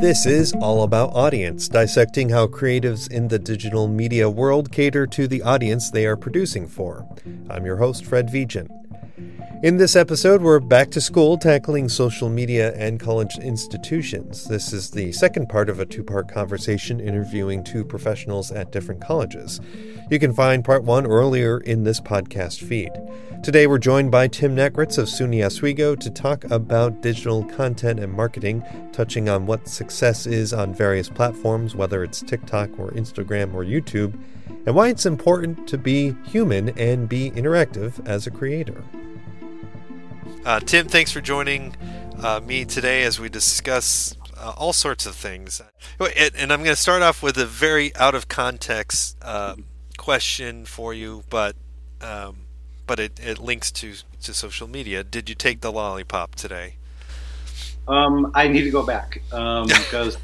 This is All About Audience, dissecting how creatives in the digital media world cater to the audience they are producing for. I'm your host, Fred Vigeant. In this episode, we're back to school tackling social media and college institutions. This is the second part of a two part conversation interviewing two professionals at different colleges. You can find part one earlier in this podcast feed. Today, we're joined by Tim Nekritz of SUNY Oswego to talk about digital content and marketing, touching on what success is on various platforms, whether it's TikTok or Instagram or YouTube, and why it's important to be human and be interactive as a creator. Uh, Tim, thanks for joining uh, me today as we discuss uh, all sorts of things. And I'm going to start off with a very out of context uh, question for you, but um, but it, it links to, to social media. Did you take the lollipop today? Um, I need to go back um, because.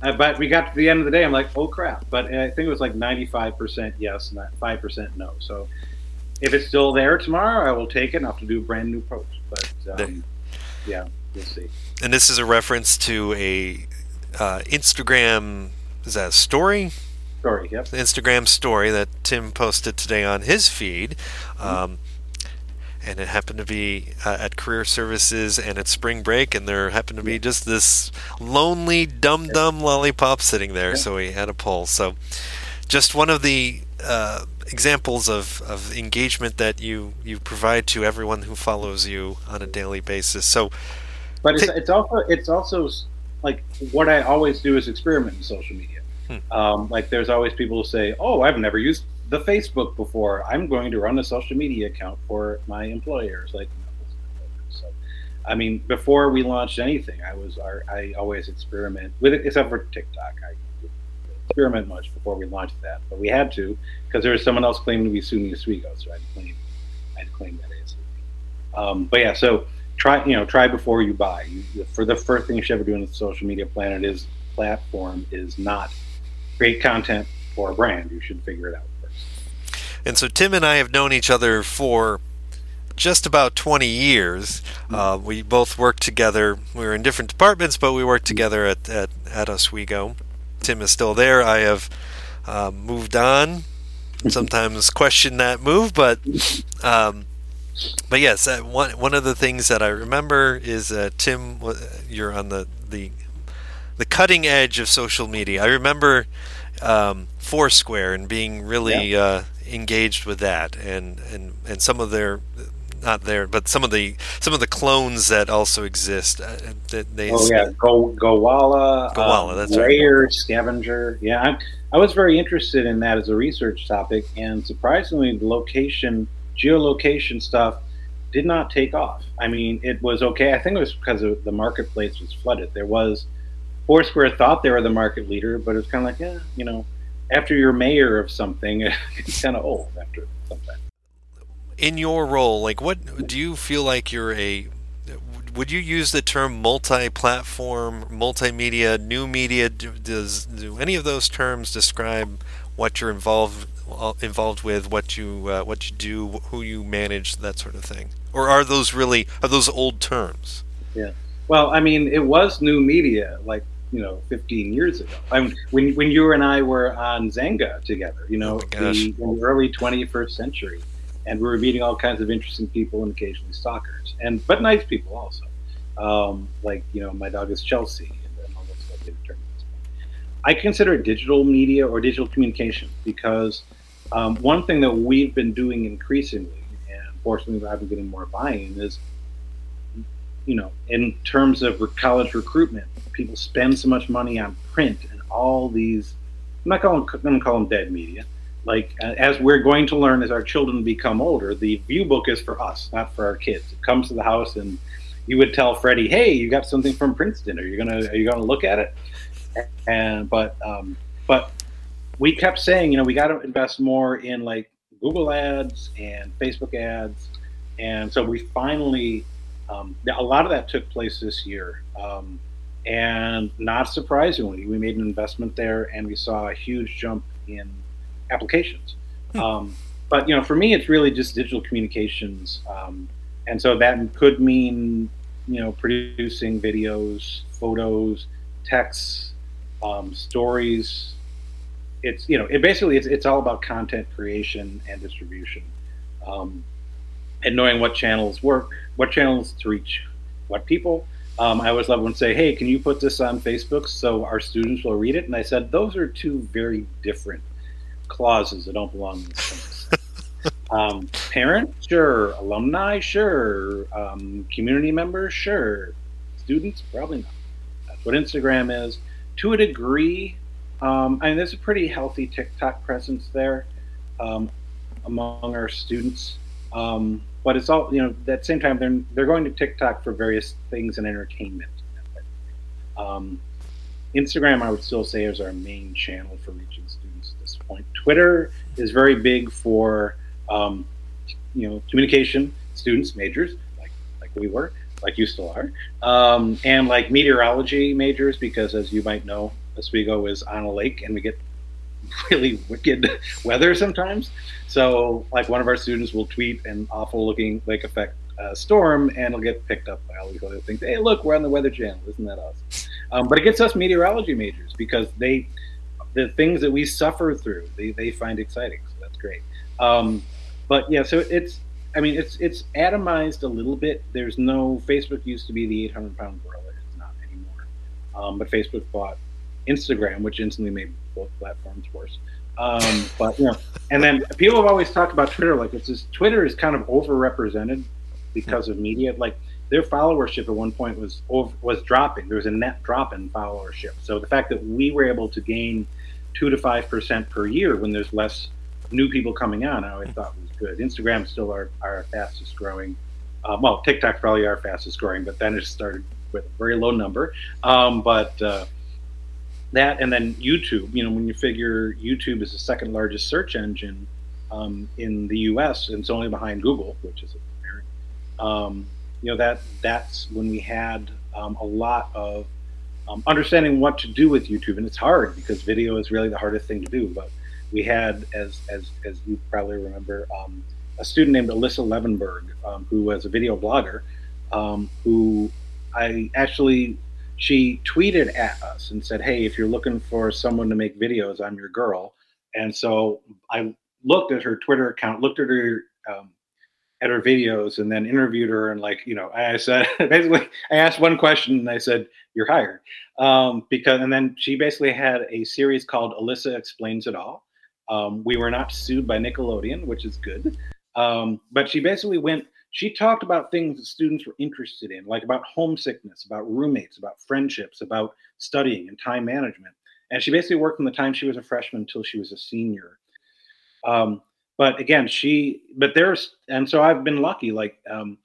but we got to the end of the day. I'm like, oh crap! But I think it was like 95% yes, and 5% no. So if it's still there tomorrow, I will take it. and I'll have to do a brand new post. But um, yeah, we'll see. And this is a reference to a uh, Instagram. Is that a story? Story. Yep. Instagram story that Tim posted today on his feed. Mm-hmm. Um, and it happened to be uh, at career services and at spring break and there happened to be just this lonely dumb dumb lollipop sitting there so he had a pull so just one of the uh, examples of, of engagement that you, you provide to everyone who follows you on a daily basis. So, but it's, it's also it's also like what I always do is experiment in social media. Hmm. Um, like there's always people who say, "Oh, I've never used the Facebook before. I'm going to run a social media account for my employers." Like, so, I mean, before we launched anything, I was I always experiment with it, except for TikTok. I experiment much before we launched that, but we had to because there was someone else claiming to be SUNY Oswego, so I had to claim, I had to claim that as. Um, but yeah, so try you know try before you buy. You, for the first thing you should ever do in the social media planet is platform is not create content for a brand. You should figure it out first. And so Tim and I have known each other for just about 20 years. Mm-hmm. Uh, we both worked together. We were in different departments, but we worked together at, at, at Oswego. Tim is still there. I have uh, moved on. Sometimes question that move, but um, but yes, one one of the things that I remember is uh, Tim. You're on the the the cutting edge of social media. I remember um, Foursquare and being really yeah. uh, engaged with that, and, and and some of their not there, but some of the some of the clones that also exist. Uh, that they oh yeah, Go, Gowalla, Gowalla, um, that's Rare, right. Scavenger. Yeah, I, I was very interested in that as a research topic, and surprisingly, the location, geolocation stuff did not take off. I mean, it was okay. I think it was because the marketplace was flooded. There was Foursquare thought they were the market leader, but it's kind of like, yeah, you know, after you're mayor of something, it's kind of old after some time in your role, like what do you feel like you're a would you use the term multi-platform, multimedia, new media? Does do any of those terms describe what you're involved involved with, what you uh, what you do, who you manage, that sort of thing, or are those really are those old terms? Yeah. Well, I mean, it was new media, like you know, 15 years ago. I mean, when when you and I were on Xanga together, you know, oh the, in the early 21st century and we were meeting all kinds of interesting people and occasionally stalkers, and but nice people also. Um, like you know, my dog is Chelsea, and all those stuff. I consider it digital media or digital communication because um, one thing that we've been doing increasingly, and fortunately I've been getting more buy-in, is you know, in terms of college recruitment, people spend so much money on print and all these. I'm not going to call them dead media, like as we're going to learn as our children become older, the view book is for us, not for our kids. It comes to the house and you would tell Freddie, "Hey, you got something from Princeton. Are you gonna are you gonna look at it?" And but um, but we kept saying, you know, we got to invest more in like Google ads and Facebook ads, and so we finally um, a lot of that took place this year. Um, and not surprisingly, we made an investment there, and we saw a huge jump in applications. Hmm. Um, but you know, for me, it's really just digital communications, um, and so that could mean you know producing videos, photos, texts, um, stories. It's you know it basically it's it's all about content creation and distribution, um, and knowing what channels work, what channels to reach, what people. Um, I always love when say, "Hey, can you put this on Facebook so our students will read it?" And I said, "Those are two very different clauses that don't belong in this sentence." um, parents, sure. Alumni, sure. Um, community members, sure. Students, probably not. That's what Instagram is. To a degree, um, I mean, there's a pretty healthy TikTok presence there um, among our students. Um, but it's all, you know, at the same time, they're, they're going to TikTok for various things and entertainment. Um, Instagram, I would still say, is our main channel for reaching students point. Twitter is very big for um, you know, communication students, majors, like like we were, like you still are, um, and like meteorology majors, because as you might know, Oswego is on a lake, and we get really wicked weather sometimes. So, like one of our students will tweet an awful-looking lake effect uh, storm, and it'll get picked up by all these other things. Hey, look, we're on the Weather Channel. Isn't that awesome? Um, but it gets us meteorology majors because they, the things that we suffer through, they, they find exciting. So that's great. Um, but yeah, so it's I mean it's it's atomized a little bit. There's no Facebook used to be the 800 pound gorilla. It's not anymore. Um, but Facebook bought Instagram, which instantly made both platforms worse. Um, but you know, and then people have always talked about Twitter like it's just Twitter is kind of overrepresented because of media. Like their followership at one point was over, was dropping. There was a net drop in followership. So the fact that we were able to gain two to five percent per year when there's less new people coming on, I always thought was good. Instagram still our, our fastest growing. Uh, well, TikTok probably our fastest growing, but then it started with a very low number. Um, but uh, that and then YouTube. You know, when you figure YouTube is the second largest search engine um, in the U.S. and it's only behind Google, which is apparent. Um, you know that that's when we had um, a lot of um, understanding what to do with YouTube, and it's hard because video is really the hardest thing to do, but we had, as as as you probably remember, um, a student named Alyssa Levenberg, um, who was a video blogger, um, who I actually she tweeted at us and said, "Hey, if you're looking for someone to make videos, I'm your girl." And so I looked at her Twitter account, looked at her um, at her videos, and then interviewed her. And like you know, I said basically, I asked one question and I said, "You're hired," um, because and then she basically had a series called Alyssa Explains It All, um, we were not sued by Nickelodeon, which is good. Um, but she basically went, she talked about things that students were interested in, like about homesickness, about roommates, about friendships, about studying and time management. And she basically worked from the time she was a freshman until she was a senior. Um, but again, she, but there's, and so I've been lucky, like um,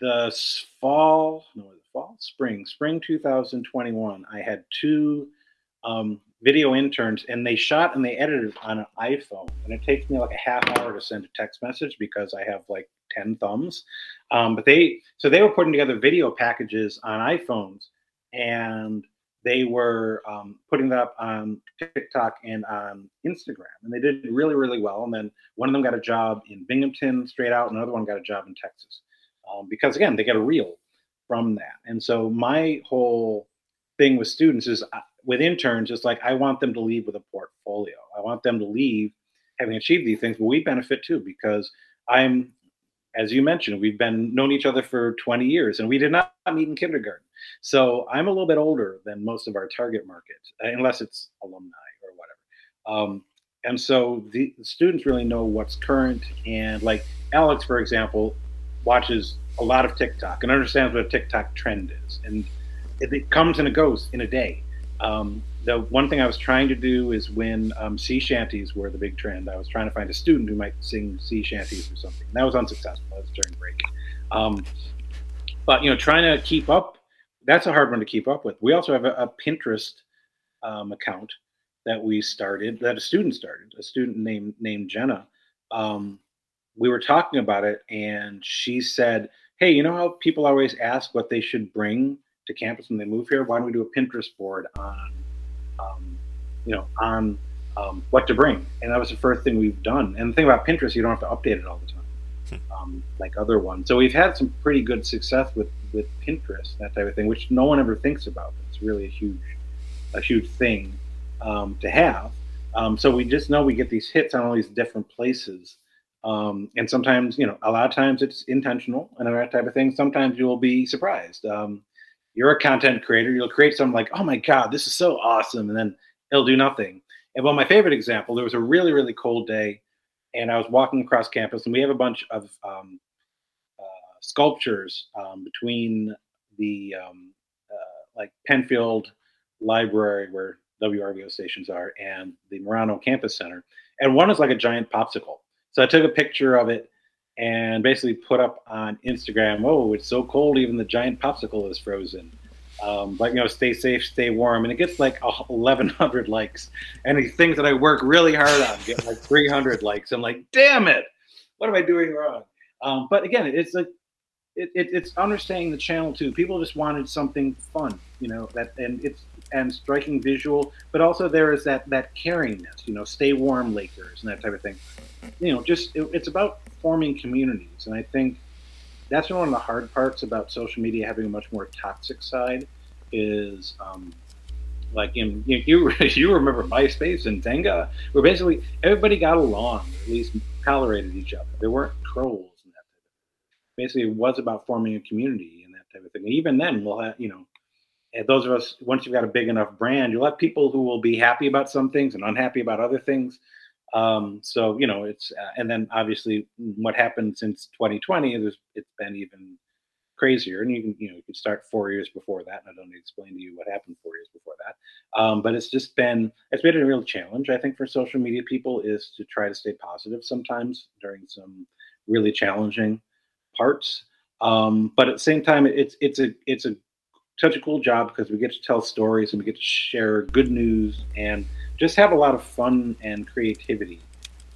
the fall, no, fall, spring, spring 2021, I had two um, video interns and they shot and they edited on an iphone and it takes me like a half hour to send a text message because i have like 10 thumbs. Um, but they so they were putting together video packages on iphones and they were um, putting that up on tiktok and on instagram and they did really really well and then one of them got a job in binghamton straight out another one got a job in texas um, because again they get a reel from that and so my whole thing with students is uh, with interns, it's like I want them to leave with a portfolio. I want them to leave having achieved these things, but we benefit too because I'm, as you mentioned, we've been known each other for 20 years, and we did not meet in kindergarten. So I'm a little bit older than most of our target market, unless it's alumni or whatever. Um, and so the students really know what's current, and like Alex, for example, watches a lot of TikTok and understands what a TikTok trend is, and it, it comes and it goes in a day. Um, the one thing I was trying to do is when um, sea shanties were the big trend, I was trying to find a student who might sing sea shanties or something. And that was unsuccessful. That was during break. Um, but you know, trying to keep up, that's a hard one to keep up with. We also have a, a Pinterest um, account that we started, that a student started, a student named named Jenna. Um, we were talking about it, and she said, "Hey, you know how people always ask what they should bring to campus when they move here, why don't we do a Pinterest board on, um, you know, on um, what to bring? And that was the first thing we've done. And the thing about Pinterest, you don't have to update it all the time. um, like other ones. So we've had some pretty good success with with Pinterest, that type of thing, which no one ever thinks about. It's really a huge a huge thing um, to have. Um, so we just know we get these hits on all these different places. Um, and sometimes, you know, a lot of times it's intentional and that type of thing. Sometimes you'll be surprised. Um, you're a content creator, you'll create something like, oh my God, this is so awesome. And then it'll do nothing. And well, my favorite example, there was a really, really cold day and I was walking across campus and we have a bunch of um, uh, sculptures um, between the um, uh, like Penfield Library where WRVO stations are and the Marano Campus Center. And one is like a giant popsicle. So I took a picture of it and basically put up on Instagram, oh, it's so cold, even the giant popsicle is frozen. Um, but you know, stay safe, stay warm, and it gets like 1,100 likes. And these things that I work really hard on get like 300 likes. I'm like, damn it, what am I doing wrong? Um, but again, it's like it, it, it's understanding the channel too. People just wanted something fun, you know, that and it's and striking visual, but also there is that that caringness, you know, stay warm Lakers and that type of thing. You know, just it, it's about forming communities, and I think that's one of the hard parts about social media having a much more toxic side is um, like in you you, you remember MySpace and Xanga, where basically everybody got along, at least tolerated each other. There weren't trolls and that. Basically, it was about forming a community and that type of thing. And even then, we'll have you know those of us once you've got a big enough brand you'll have people who will be happy about some things and unhappy about other things um, so you know it's uh, and then obviously what happened since 2020 there's it's been even crazier. And you can you know you could start four years before that and i don't need to explain to you what happened four years before that. Um, but it's just been it's been a real challenge i think for social media people is to try to stay positive sometimes during some really challenging parts. Um, but at the same time it's it's a it's a such a cool job because we get to tell stories and we get to share good news and just have a lot of fun and creativity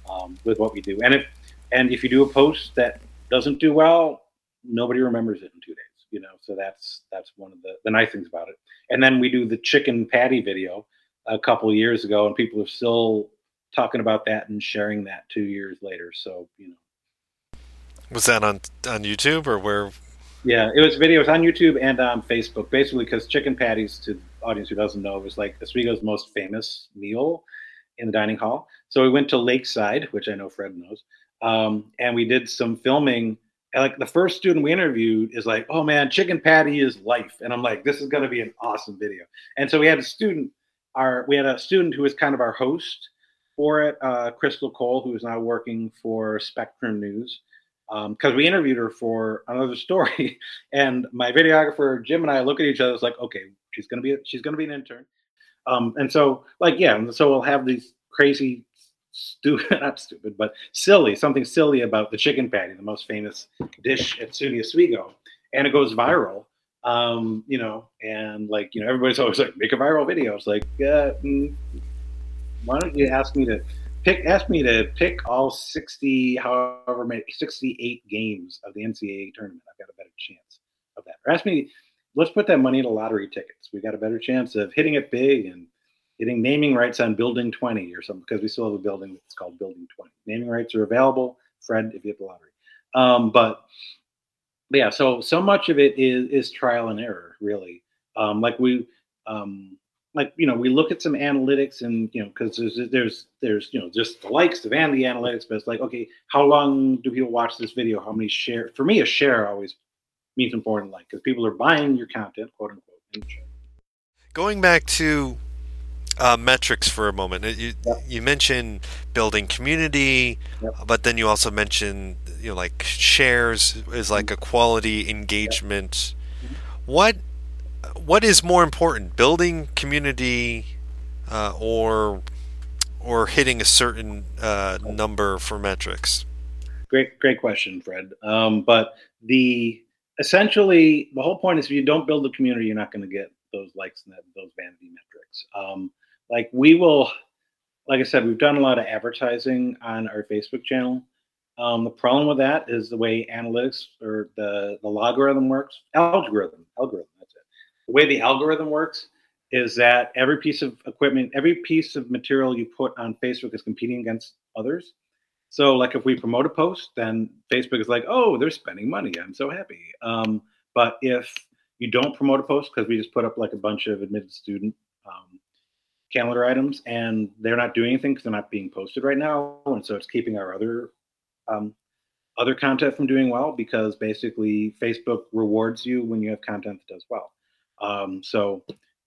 um, with what we do. And if and if you do a post that doesn't do well, nobody remembers it in two days. You know, so that's that's one of the the nice things about it. And then we do the chicken patty video a couple years ago, and people are still talking about that and sharing that two years later. So you know, was that on on YouTube or where yeah, it was videos on YouTube and on Facebook, basically because chicken patties, to the audience who doesn't know, was like Oswego's most famous meal in the dining hall. So we went to Lakeside, which I know Fred knows, um, and we did some filming. And like the first student we interviewed is like, "Oh man, chicken patty is life," and I'm like, "This is going to be an awesome video." And so we had a student, our we had a student who was kind of our host for it, uh, Crystal Cole, who is now working for Spectrum News because um, we interviewed her for another story, and my videographer Jim and I look at each other. It's like, okay, she's gonna be she's gonna be an intern, um, and so like yeah, so we'll have these crazy, stupid not stupid, but silly something silly about the chicken patty, the most famous dish at SUNY Oswego, and it goes viral. Um, you know, and like you know, everybody's always like, make a viral video. It's like, uh, mm, why don't you ask me to pick ask me to pick all 60 however many 68 games of the ncaa tournament. I've got a better chance of that. Or ask me let's put that money into lottery tickets. We got a better chance of hitting it big and getting naming rights on building 20 or something because we still have a building that's called building 20 naming rights are available fred if you hit the lottery. Um, but, but yeah so so much of it is is trial and error really. Um, like we um, like you know we look at some analytics and you know because there's there's there's you know just the likes the analytics but it's like okay how long do people watch this video how many share for me a share always means important like because people are buying your content quote unquote going back to uh, metrics for a moment you, yep. you mentioned building community yep. but then you also mentioned you know like shares is like mm-hmm. a quality engagement yep. mm-hmm. what what is more important, building community uh, or or hitting a certain uh, number for metrics? Great, great question, Fred. Um, but the essentially the whole point is if you don't build a community, you're not going to get those likes and that, those vanity metrics. Um, like we will, like I said, we've done a lot of advertising on our Facebook channel. Um, the problem with that is the way analytics or the the logarithm works. Algorithm, algorithm the way the algorithm works is that every piece of equipment, every piece of material you put on Facebook is competing against others. So, like, if we promote a post, then Facebook is like, "Oh, they're spending money. I'm so happy." Um, but if you don't promote a post because we just put up like a bunch of admitted student um, calendar items and they're not doing anything because they're not being posted right now, and so it's keeping our other um, other content from doing well because basically Facebook rewards you when you have content that does well. Um, so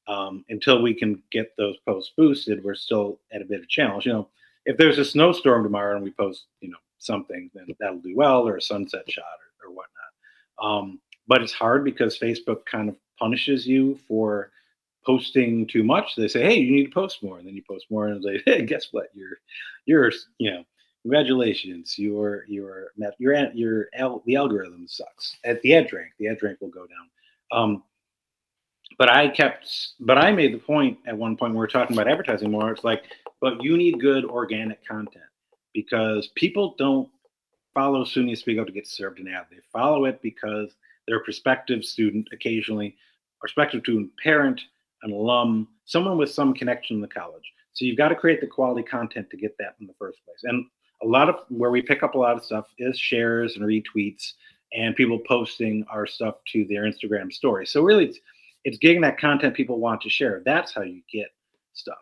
um, until we can get those posts boosted, we're still at a bit of a challenge. You know, if there's a snowstorm tomorrow and we post, you know, something, then that'll do well, or a sunset shot or, or whatnot. Um, but it's hard because Facebook kind of punishes you for posting too much. They say, "Hey, you need to post more," and then you post more, and they say, "Hey, guess what? You're, you're, you know, congratulations, your your your your your the algorithm sucks. At the edge rank, the edge rank will go down." Um, but I kept, but I made the point at one point we are talking about advertising more. It's like, but you need good organic content because people don't follow SUNY Oswego to get served an ad. They follow it because they're a prospective student, occasionally, prospective student, parent, an alum, someone with some connection in the college. So you've got to create the quality content to get that in the first place. And a lot of where we pick up a lot of stuff is shares and retweets and people posting our stuff to their Instagram story. So really, it's it's getting that content people want to share. That's how you get stuff.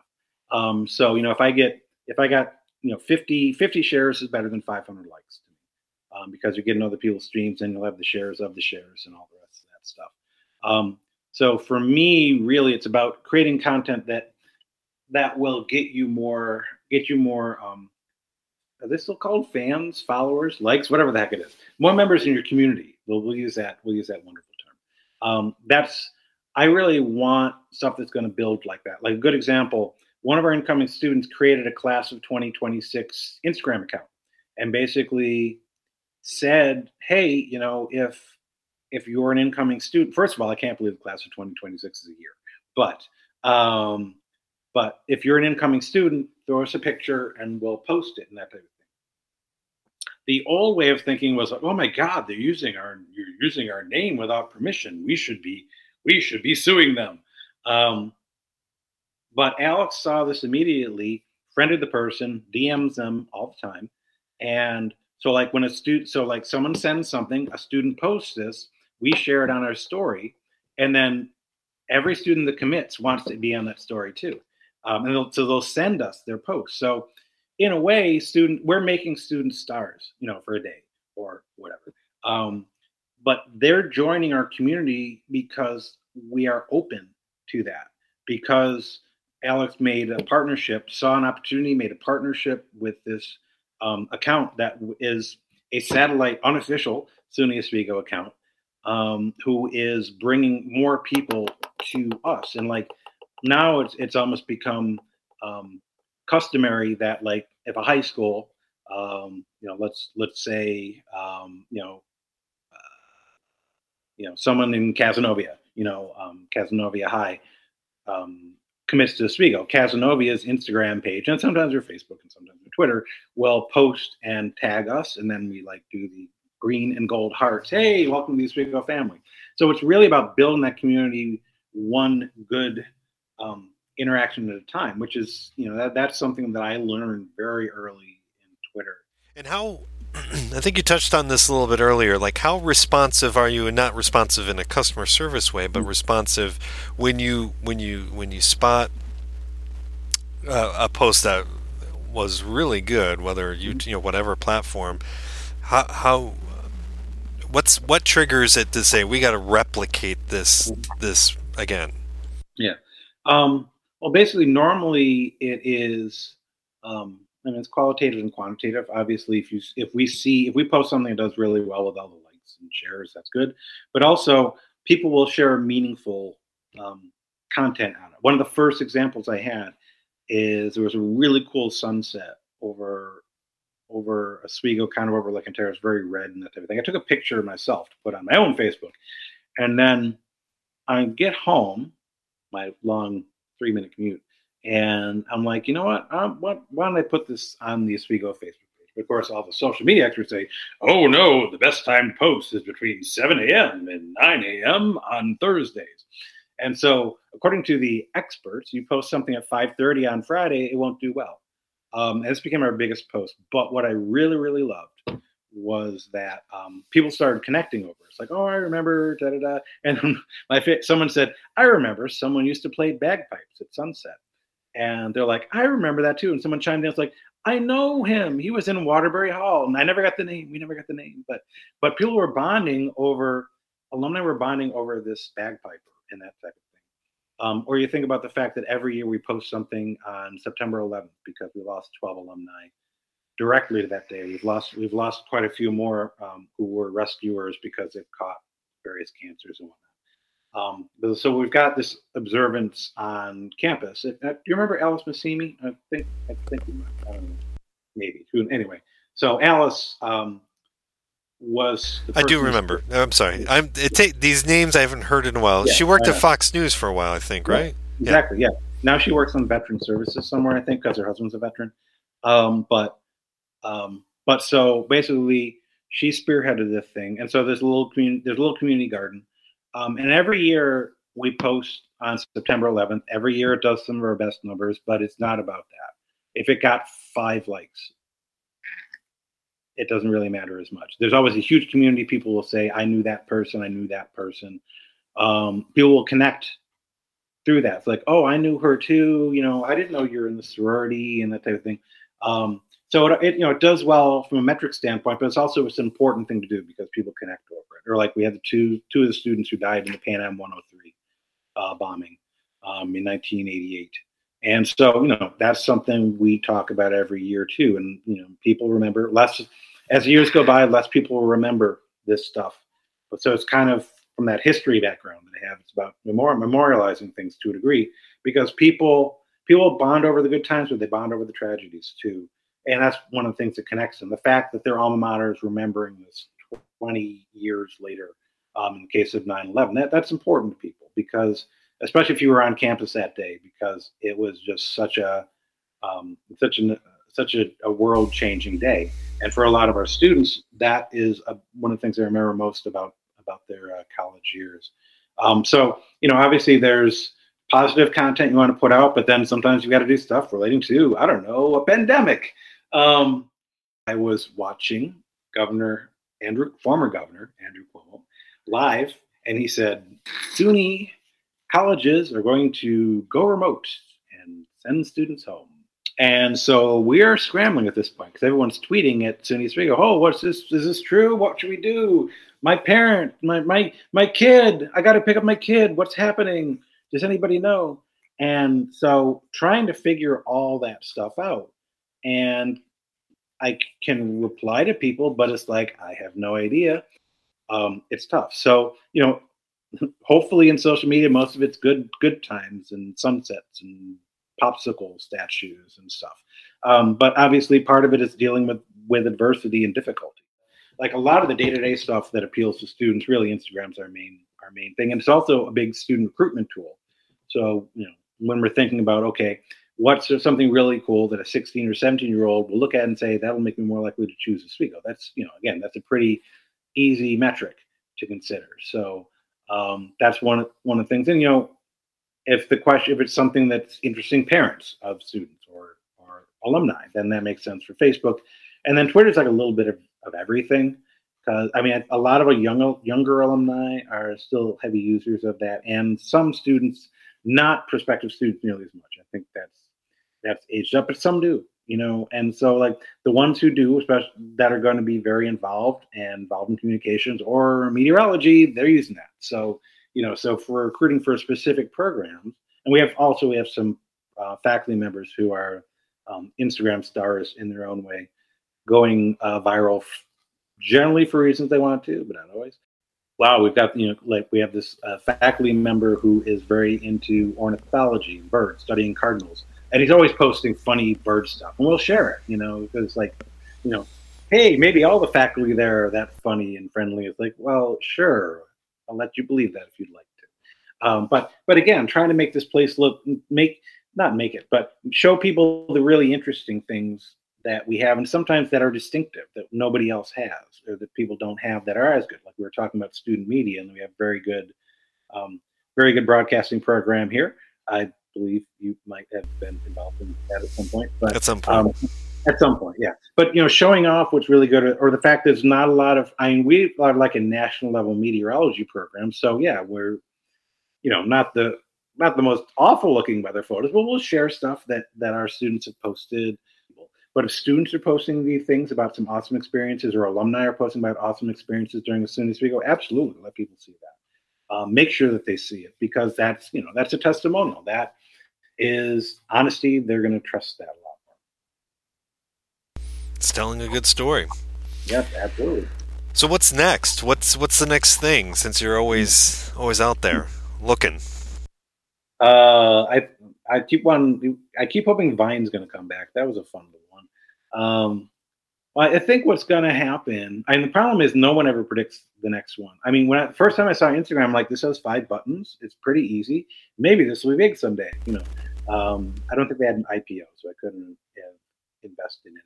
Um, so you know, if I get if I got you know 50 50 shares is better than 500 likes to me um, because you're getting other people's streams and you'll have the shares of the shares and all the rest of that stuff. Um, so for me, really, it's about creating content that that will get you more get you more. Um, are they still called fans, followers, likes, whatever the heck it is? More members in your community. We'll, we'll use that. We'll use that wonderful term. Um, that's I really want stuff that's going to build like that. Like a good example, one of our incoming students created a class of 2026 Instagram account and basically said, "Hey, you know, if if you're an incoming student, first of all, I can't believe the class of 2026 is a year, but um, but if you're an incoming student, throw us a picture and we'll post it and that type of thing. The old way of thinking was, oh my God, they're using our you're using our name without permission. We should be we should be suing them. Um, but Alex saw this immediately, friended the person, DMs them all the time. And so, like, when a student, so like someone sends something, a student posts this, we share it on our story. And then every student that commits wants to be on that story too. Um, and they'll, so they'll send us their posts. So, in a way, student, we're making students stars, you know, for a day or whatever. Um, but they're joining our community because we are open to that because Alex made a partnership, saw an opportunity, made a partnership with this um, account that is a satellite, unofficial SUNY Oswego account, um, who is bringing more people to us. And like now, it's it's almost become um, customary that like if a high school, um, you know, let's let's say, um, you know, you know, someone in Cazenovia, you know, um, Cazenovia High, um, commits to Oswego. Cazenovia's Instagram page, and sometimes their Facebook and sometimes their Twitter, will post and tag us, and then we like do the green and gold hearts. Hey, welcome to the Oswego family. So it's really about building that community one good um, interaction at a time, which is, you know, that, that's something that I learned very early in Twitter. And how I think you touched on this a little bit earlier. Like, how responsive are you, and not responsive in a customer service way, but responsive when you when you when you spot uh, a post that was really good, whether you you know whatever platform. How how what's what triggers it to say we got to replicate this this again? Yeah. Um, well, basically, normally it is. Um, and it's qualitative and quantitative. Obviously, if you if we see if we post something that does really well with all the likes and shares, that's good. But also, people will share meaningful um, content on it. One of the first examples I had is there was a really cool sunset over over Oswego, kind of over Lake Ontario. It's very red and that type of thing. I took a picture myself to put on my own Facebook, and then I get home, my long three minute commute, and I'm like, you know what? Um, what why don't I put this on the Oswego Facebook page? Of course, all the social media experts say, oh no, the best time to post is between 7 a.m. and 9 a.m. on Thursdays. And so, according to the experts, you post something at 5:30 on Friday, it won't do well. Um, this became our biggest post. But what I really, really loved was that um, people started connecting over. It's like, oh, I remember, da da da. And my someone said, I remember someone used to play bagpipes at sunset, and they're like, I remember that too. And someone chimed in, it's like, I know him. He was in Waterbury Hall, and I never got the name. We never got the name, but but people were bonding over alumni were bonding over this bagpiper and that type of thing. Um, or you think about the fact that every year we post something on September 11th because we lost 12 alumni directly to that day. We've lost we've lost quite a few more um, who were rescuers because they've caught various cancers and whatnot. Um, so we've got this observance on campus. Uh, do you remember Alice Massimi? I think I think you might. Know. Maybe. Anyway, so Alice um, was. I do remember. I'm sorry. I'm these names I haven't heard in a while. Yeah, she worked at Fox News for a while, I think, right? Exactly. Yeah. yeah. Now she works on veteran services somewhere, I think, because her husband's a veteran. Um, but um, but so basically, she spearheaded this thing, and so there's a little community. There's a little community garden, um, and every year we post on September 11th. Every year it does some of our best numbers, but it's not about that. If it got five likes, it doesn't really matter as much. There's always a huge community. People will say, I knew that person, I knew that person. Um, people will connect through that. It's like, oh, I knew her too. You know, I didn't know you're in the sorority and that type of thing. Um, so it, it, you know it does well from a metric standpoint, but it's also it's an important thing to do because people connect over it. Or like we had the two two of the students who died in the Pan Am 103 uh, bombing um, in 1988. And so, you know, that's something we talk about every year too. And you know, people remember less as years go by, less people will remember this stuff. But so it's kind of from that history background that I have. It's about memorializing things to a degree because people people bond over the good times, but they bond over the tragedies too. And that's one of the things that connects them. The fact that their alma mater is remembering this 20 years later, um, in the case of 9/11, that that's important to people because, especially if you were on campus that day, because it was just such a um, such an such a, a world changing day. And for a lot of our students, that is a, one of the things they remember most about about their uh, college years. Um, so, you know, obviously there's positive content you want to put out, but then sometimes you got to do stuff relating to, I don't know, a pandemic. Um, I was watching Governor Andrew, former Governor Andrew Cuomo, live, and he said, SUNY colleges are going to go remote and send students home. And so we are scrambling at this point because everyone's tweeting at SUNY Oswego, oh, what's this? Is this true? What should we do? My parent, my my my kid, I got to pick up my kid. What's happening? Does anybody know? And so trying to figure all that stuff out. And I can reply to people, but it's like I have no idea. Um, it's tough. So you know, hopefully in social media, most of it's good good times and sunsets and popsicle statues and stuff. Um, but obviously, part of it is dealing with with adversity and difficulty. Like a lot of the day to day stuff that appeals to students, really, Instagram's our main our main thing, and it's also a big student recruitment tool. So you know, when we're thinking about okay, what's something really cool that a 16 or 17 year old will look at and say that'll make me more likely to choose Oswego. That's you know, again, that's a pretty easy metric to consider. So um, that's one one of the things. And you know, if the question if it's something that's interesting parents of students or or alumni then that makes sense for facebook and then twitter's like a little bit of, of everything because i mean a lot of our young, younger alumni are still heavy users of that and some students not prospective students nearly as much i think that's that's aged up but some do you know? And so like the ones who do especially that are going to be very involved and involved in communications or meteorology they're using that. So you know, so for recruiting for specific programs, and we have also we have some uh, faculty members who are um, Instagram stars in their own way, going uh, viral, f- generally for reasons they want to, but not always. Wow, we've got you know, like we have this uh, faculty member who is very into ornithology, birds, studying cardinals, and he's always posting funny bird stuff, and we'll share it, you know, because like, you know, hey, maybe all the faculty there are that funny and friendly. It's like, well, sure, I'll let you believe that if you'd like to. Um, but but again, trying to make this place look make not make it, but show people the really interesting things that we have, and sometimes that are distinctive that nobody else has, or that people don't have that are as good. Like we were talking about student media, and we have very good, um, very good broadcasting program here. I believe you might have been involved in that at some point. But at some point. Um, at some point, yeah. But you know, showing off what's really good, or the fact there's not a lot of. I mean, we are like a national level meteorology program, so yeah, we're, you know, not the not the most awful looking weather photos, but we'll share stuff that that our students have posted. But if students are posting these things about some awesome experiences, or alumni are posting about awesome experiences during the Students Week, go absolutely let people see that. Um, make sure that they see it because that's you know that's a testimonial. That is honesty. They're going to trust that a lot more. It's telling a good story. Yes, absolutely. So what's next? What's what's the next thing? Since you're always always out there looking. Uh, I I keep one. I keep hoping Vine's going to come back. That was a fun one. Um, I think what's going to happen. I mean, the problem is no one ever predicts the next one. I mean, when I, first time I saw Instagram, I'm like, this has five buttons. It's pretty easy. Maybe this will be big someday. You know, um, I don't think they had an IPO, so I couldn't have invested in it.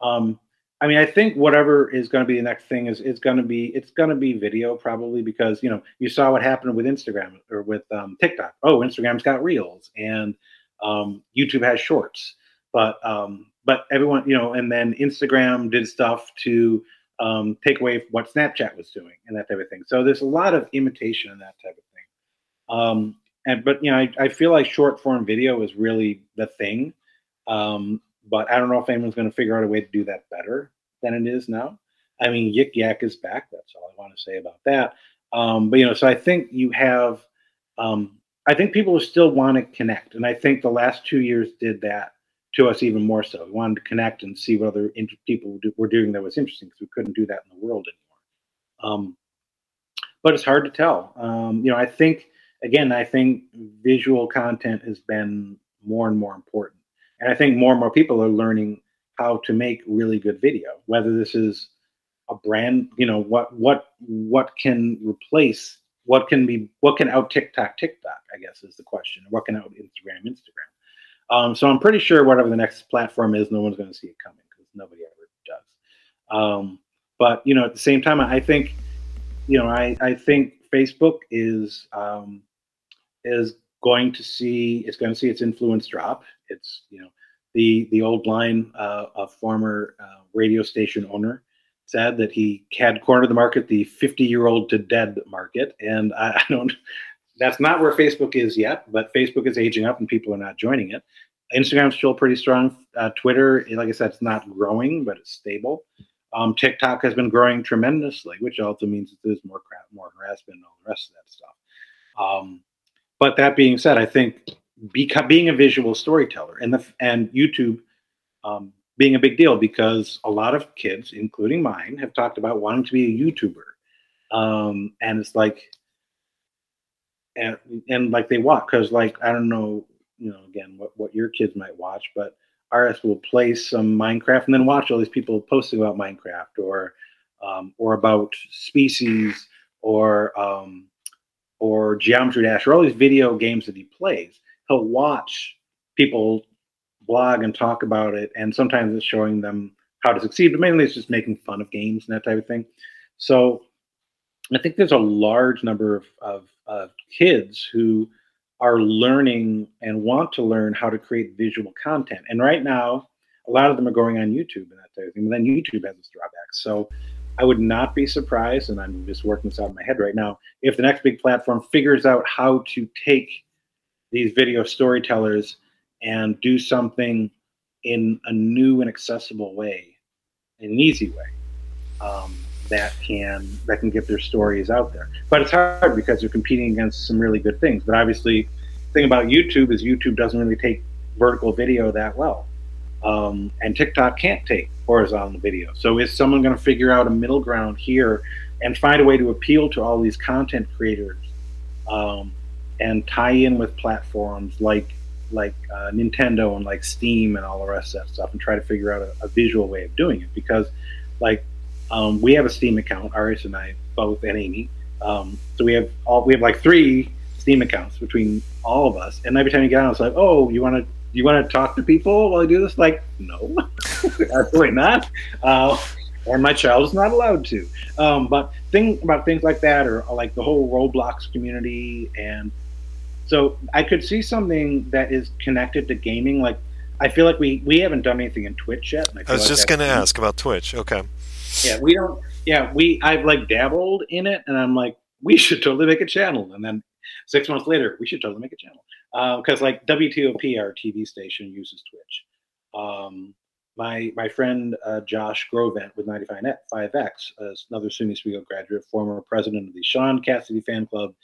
Um, I mean, I think whatever is going to be the next thing is it's going to be it's going to be video probably because you know you saw what happened with Instagram or with um, TikTok. Oh, Instagram's got Reels and um, YouTube has Shorts, but um, but everyone you know, and then Instagram did stuff to um, take away what Snapchat was doing and that type of thing. So there's a lot of imitation and that type of thing. Um, and but you know, I, I feel like short form video is really the thing. Um, but I don't know if anyone's going to figure out a way to do that better than it is now. I mean, Yik Yak is back. That's all I want to say about that. Um, but you know, so I think you have, um, I think people still want to connect, and I think the last two years did that to us even more so. We wanted to connect and see what other inter- people were doing that was interesting because we couldn't do that in the world anymore. Um, but it's hard to tell. Um, you know, I think again, I think visual content has been more and more important. And I think more and more people are learning how to make really good video, whether this is a brand, you know, what what what can replace what can be what can out TikTok TikTok, I guess is the question. What can out Instagram Instagram? Um, so I'm pretty sure whatever the next platform is, no one's going to see it coming because nobody ever does. Um, but you know, at the same time, I think, you know, I I think Facebook is um, is going to see it's going to see its influence drop. It's you know the the old line uh, a former uh, radio station owner said that he had cornered the market, the 50 year old to dead market, and I, I don't. That's not where Facebook is yet, but Facebook is aging up and people are not joining it. Instagram's still pretty strong. Uh, Twitter, like I said, it's not growing, but it's stable. Um, TikTok has been growing tremendously, which also means that there's more crap, more harassment, and all the rest of that stuff. Um, but that being said, I think beca- being a visual storyteller and the and YouTube um, being a big deal because a lot of kids, including mine, have talked about wanting to be a YouTuber, um, and it's like, and and like they watch because like I don't know, you know, again what what your kids might watch, but RS will play some Minecraft and then watch all these people posting about Minecraft or um, or about species or um, or Geometry Dash or all these video games that he plays. He'll watch people blog and talk about it, and sometimes it's showing them how to succeed, but mainly it's just making fun of games and that type of thing. So I think there's a large number of, of, of kids who are learning and want to learn how to create visual content. And right now, a lot of them are going on YouTube and that type of thing. But then YouTube has its drawbacks. So I would not be surprised, and I'm just working this out in my head right now, if the next big platform figures out how to take these video storytellers and do something in a new and accessible way, in an easy way, um, that can that can get their stories out there. But it's hard because they're competing against some really good things. But obviously, the thing about YouTube is YouTube doesn't really take vertical video that well. Um, and TikTok can't take horizontal video. So is someone going to figure out a middle ground here and find a way to appeal to all these content creators um, and tie in with platforms like like uh, Nintendo and like Steam and all the rest of that stuff and try to figure out a, a visual way of doing it because like um, we have a Steam account, Aris and I both and Amy. Um, so we have all we have like three Steam accounts between all of us, and every time you get on, it's like, oh, you want to you want to talk to people while I do this? Like, no, absolutely not. Uh, and my child is not allowed to. Um, but think about things like that, or, or, like the whole Roblox community, and So I could see something that is connected to gaming. Like I feel like we we haven't done anything in Twitch yet. I, I, was like just going to ask about Twitch. Okay. Yeah, we don't. Yeah, we I've like dabbled in it, and I'm like, we should totally make a channel. And then six months later, we should totally make a channel because uh, like WTOP, our TV station, uses Twitch. Um, my my friend uh, Josh Grovent with 95X, uh, another SUNY Oswego graduate, former president of the Shaun Cassidy Fan Club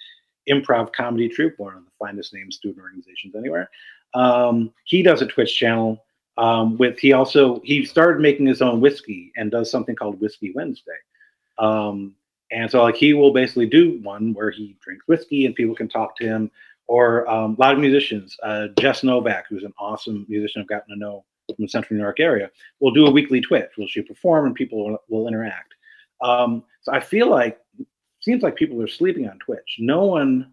improv comedy troupe, one of the finest named student organizations anywhere. Um, he does a Twitch channel um, with he also he started making his own whiskey and does something called Whiskey Wednesday. Um, and so like he will basically do one where he drinks whiskey and people can talk to him. Or um, a lot of musicians, uh, Jess Novak, who's an awesome musician I've gotten to know from the Central New York area, will do a weekly Twitch. Will she perform and people will, will interact. Um, so I feel like seems like people are sleeping on Twitch. No one,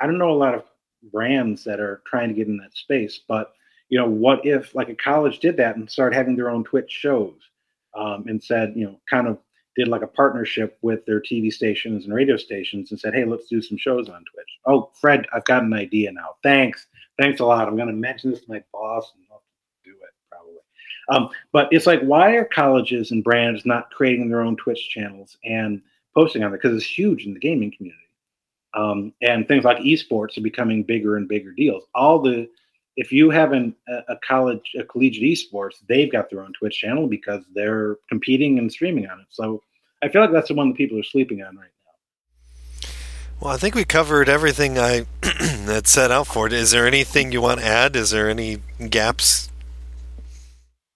I don't know a lot of brands that are trying to get in that space, but you know, what if like a college did that and started having their own Twitch shows um, and said, you know, kind of did like a partnership with their TV stations and radio stations and said, hey, let's do some shows on Twitch. Oh, Fred, I've got an idea now. Thanks. Thanks a lot. I'm going to mention this to my boss and I'll do it probably. Um, but it's like, why are colleges and brands not creating their own Twitch channels and posting on it? Because it's huge in the gaming community. Um, and things like esports are becoming bigger and bigger deals. All the if you have an, uh, a college, a collegiate esports, they've got their own Twitch channel because they're competing and streaming on it. So I feel like that's the one that people are sleeping on right now. Well, I think we covered everything I had set out for it. Is there anything you want to add? Is there any gaps?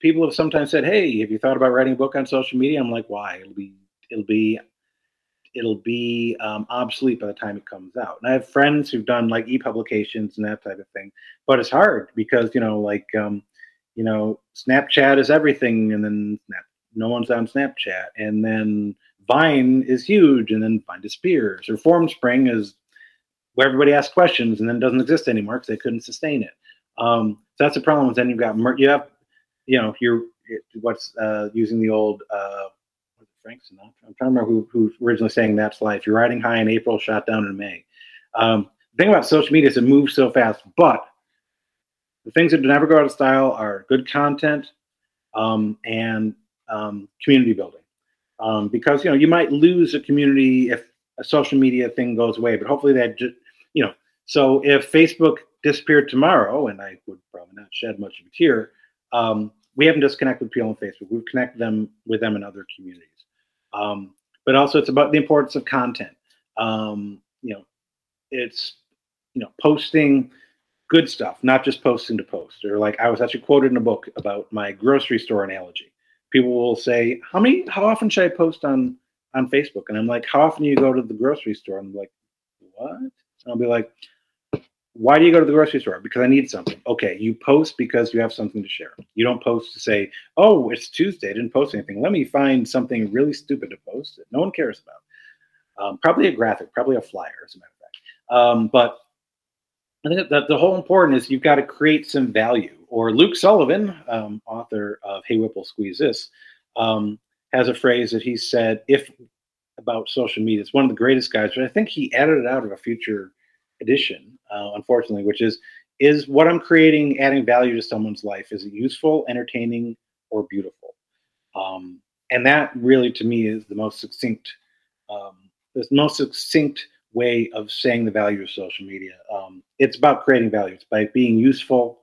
People have sometimes said, "Hey, have you thought about writing a book on social media?" I'm like, "Why? It'll be it'll be it'll be um, obsolete by the time it comes out. And I have friends who've done like e-publications and that type of thing, but it's hard because you know, like um, you know, Snapchat is everything, and then no one's on Snapchat, and then Vine is huge, and then Vine disappears, or FormSpring is where everybody asks questions and then doesn't exist anymore because they couldn't sustain it. Um, so that's the problem. Then you've got you have, you know, you're what's uh, using the old. Uh, Frank Sinatra. I'm trying to remember who, who originally saying that's life. You're riding high in April, shot down in May. Um, the thing about social media is it moves so fast, but the things that never go out of style are good content um, and um, community building. Um, because you know you might lose a community if a social media thing goes away, but hopefully that just you know. So if Facebook disappeared tomorrow, and I would probably not shed much of a tear, um, we haven't just connected with people on Facebook. We've connected them with them in other communities. Um, but also, it's about the importance of content. Um, you know, it's you know posting good stuff, not just posting to post. Or like I was actually quoted in a book about my grocery store analogy. People will say, "How many? How often should I post on on Facebook?" And I'm like, "How often do you go to the grocery store?" And I'm like, "What?" And I'll be like, why do you go to the grocery store? Because I need something. Okay, you post because you have something to share. You don't post to say, "Oh, it's Tuesday. I didn't post anything. Let me find something really stupid to post that no one cares about." Um, probably a graphic, probably a flyer, as a matter of fact. Um, but I think that the whole important is you've got to create some value. Or Luke Sullivan, um, author of Hey Whipple Squeeze This, um, has a phrase that he said if about social media. It's one of the greatest guys, but I think he added it out of a future edition, uh, unfortunately, which is is what I'm creating adding value to someone's life? Is it useful, entertaining, or beautiful? Um, and that really, to me, is the most succinct, um, the most succinct way of saying the value of social media. Um, it's about creating value. It's by being useful,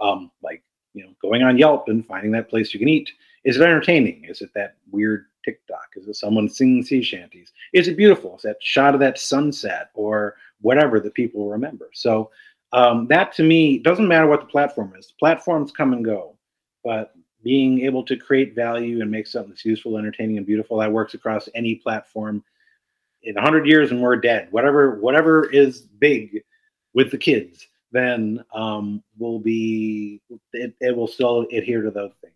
um, like you know, going on Yelp and finding that place you can eat. Is it entertaining? Is it that weird TikTok? Is it someone singing sea shanties? Is it beautiful? Is that shot of that sunset or whatever that people remember. So um, that to me doesn't matter what the platform is. Platforms come and go, but being able to create value and make something that's useful, entertaining, and beautiful that works across any platform. In 100 years, and we're dead, whatever whatever is big with the kids, then um, will be it, it will still adhere to those things.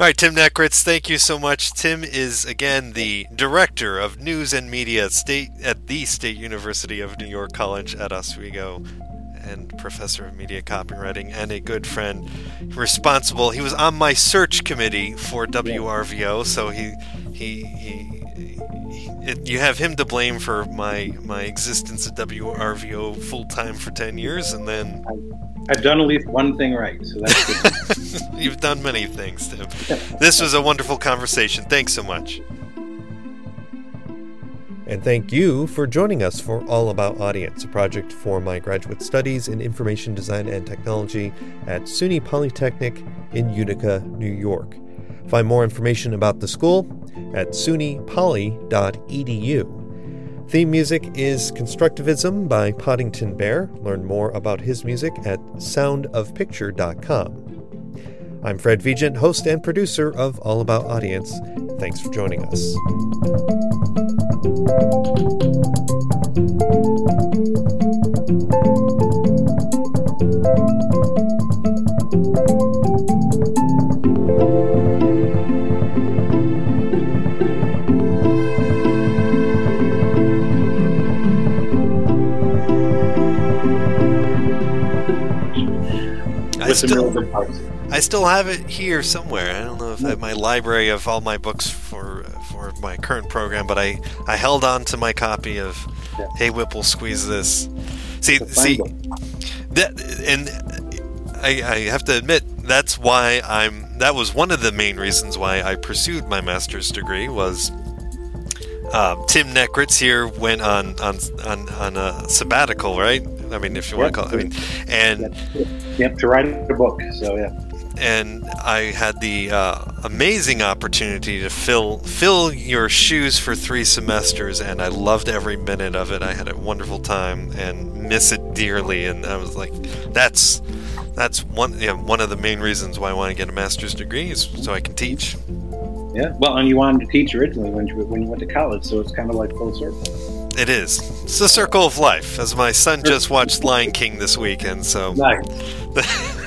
All right, Tim Nekritz, thank you so much. Tim is again the director of news and media at state at the State University of New York College at Oswego and professor of media copywriting and a good friend responsible he was on my search committee for WRVO so he he he it, you have him to blame for my my existence at WRVO full time for ten years, and then I've done at least one thing right, so that's good. You've done many things, Tim. this was a wonderful conversation. Thanks so much. And thank you for joining us for All About Audience, a project for my graduate studies in information design and technology at SUNY Polytechnic in Utica, New York. Find more information about the school at sunypoly.edu. Theme music is Constructivism by Poddington Bear. Learn more about his music at soundofpicture.com. I'm Fred Vigeant, host and producer of All About Audience. Thanks for joining us. I still, I still have it here somewhere. I don't know if I have my library of all my books for for my current program, but I, I held on to my copy of yeah. Hey Whipple Squeeze This. See see that and I, I have to admit that's why I'm that was one of the main reasons why I pursued my master's degree was uh, Tim Nekritz here went on on on, on a sabbatical, right? I mean, if you yep. want to call it. I mean, and yep. yep, to write a book. So yeah. And I had the uh, amazing opportunity to fill fill your shoes for three semesters, and I loved every minute of it. I had a wonderful time and miss it dearly. And I was like, that's that's one you know, one of the main reasons why I want to get a master's degree is so I can teach. Yeah, well, and you wanted to teach originally when you when you went to college, so it's kind of like full circle. It is. It's the circle of life. As my son just watched Lion King this weekend, so. Nice.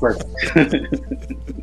Perfect.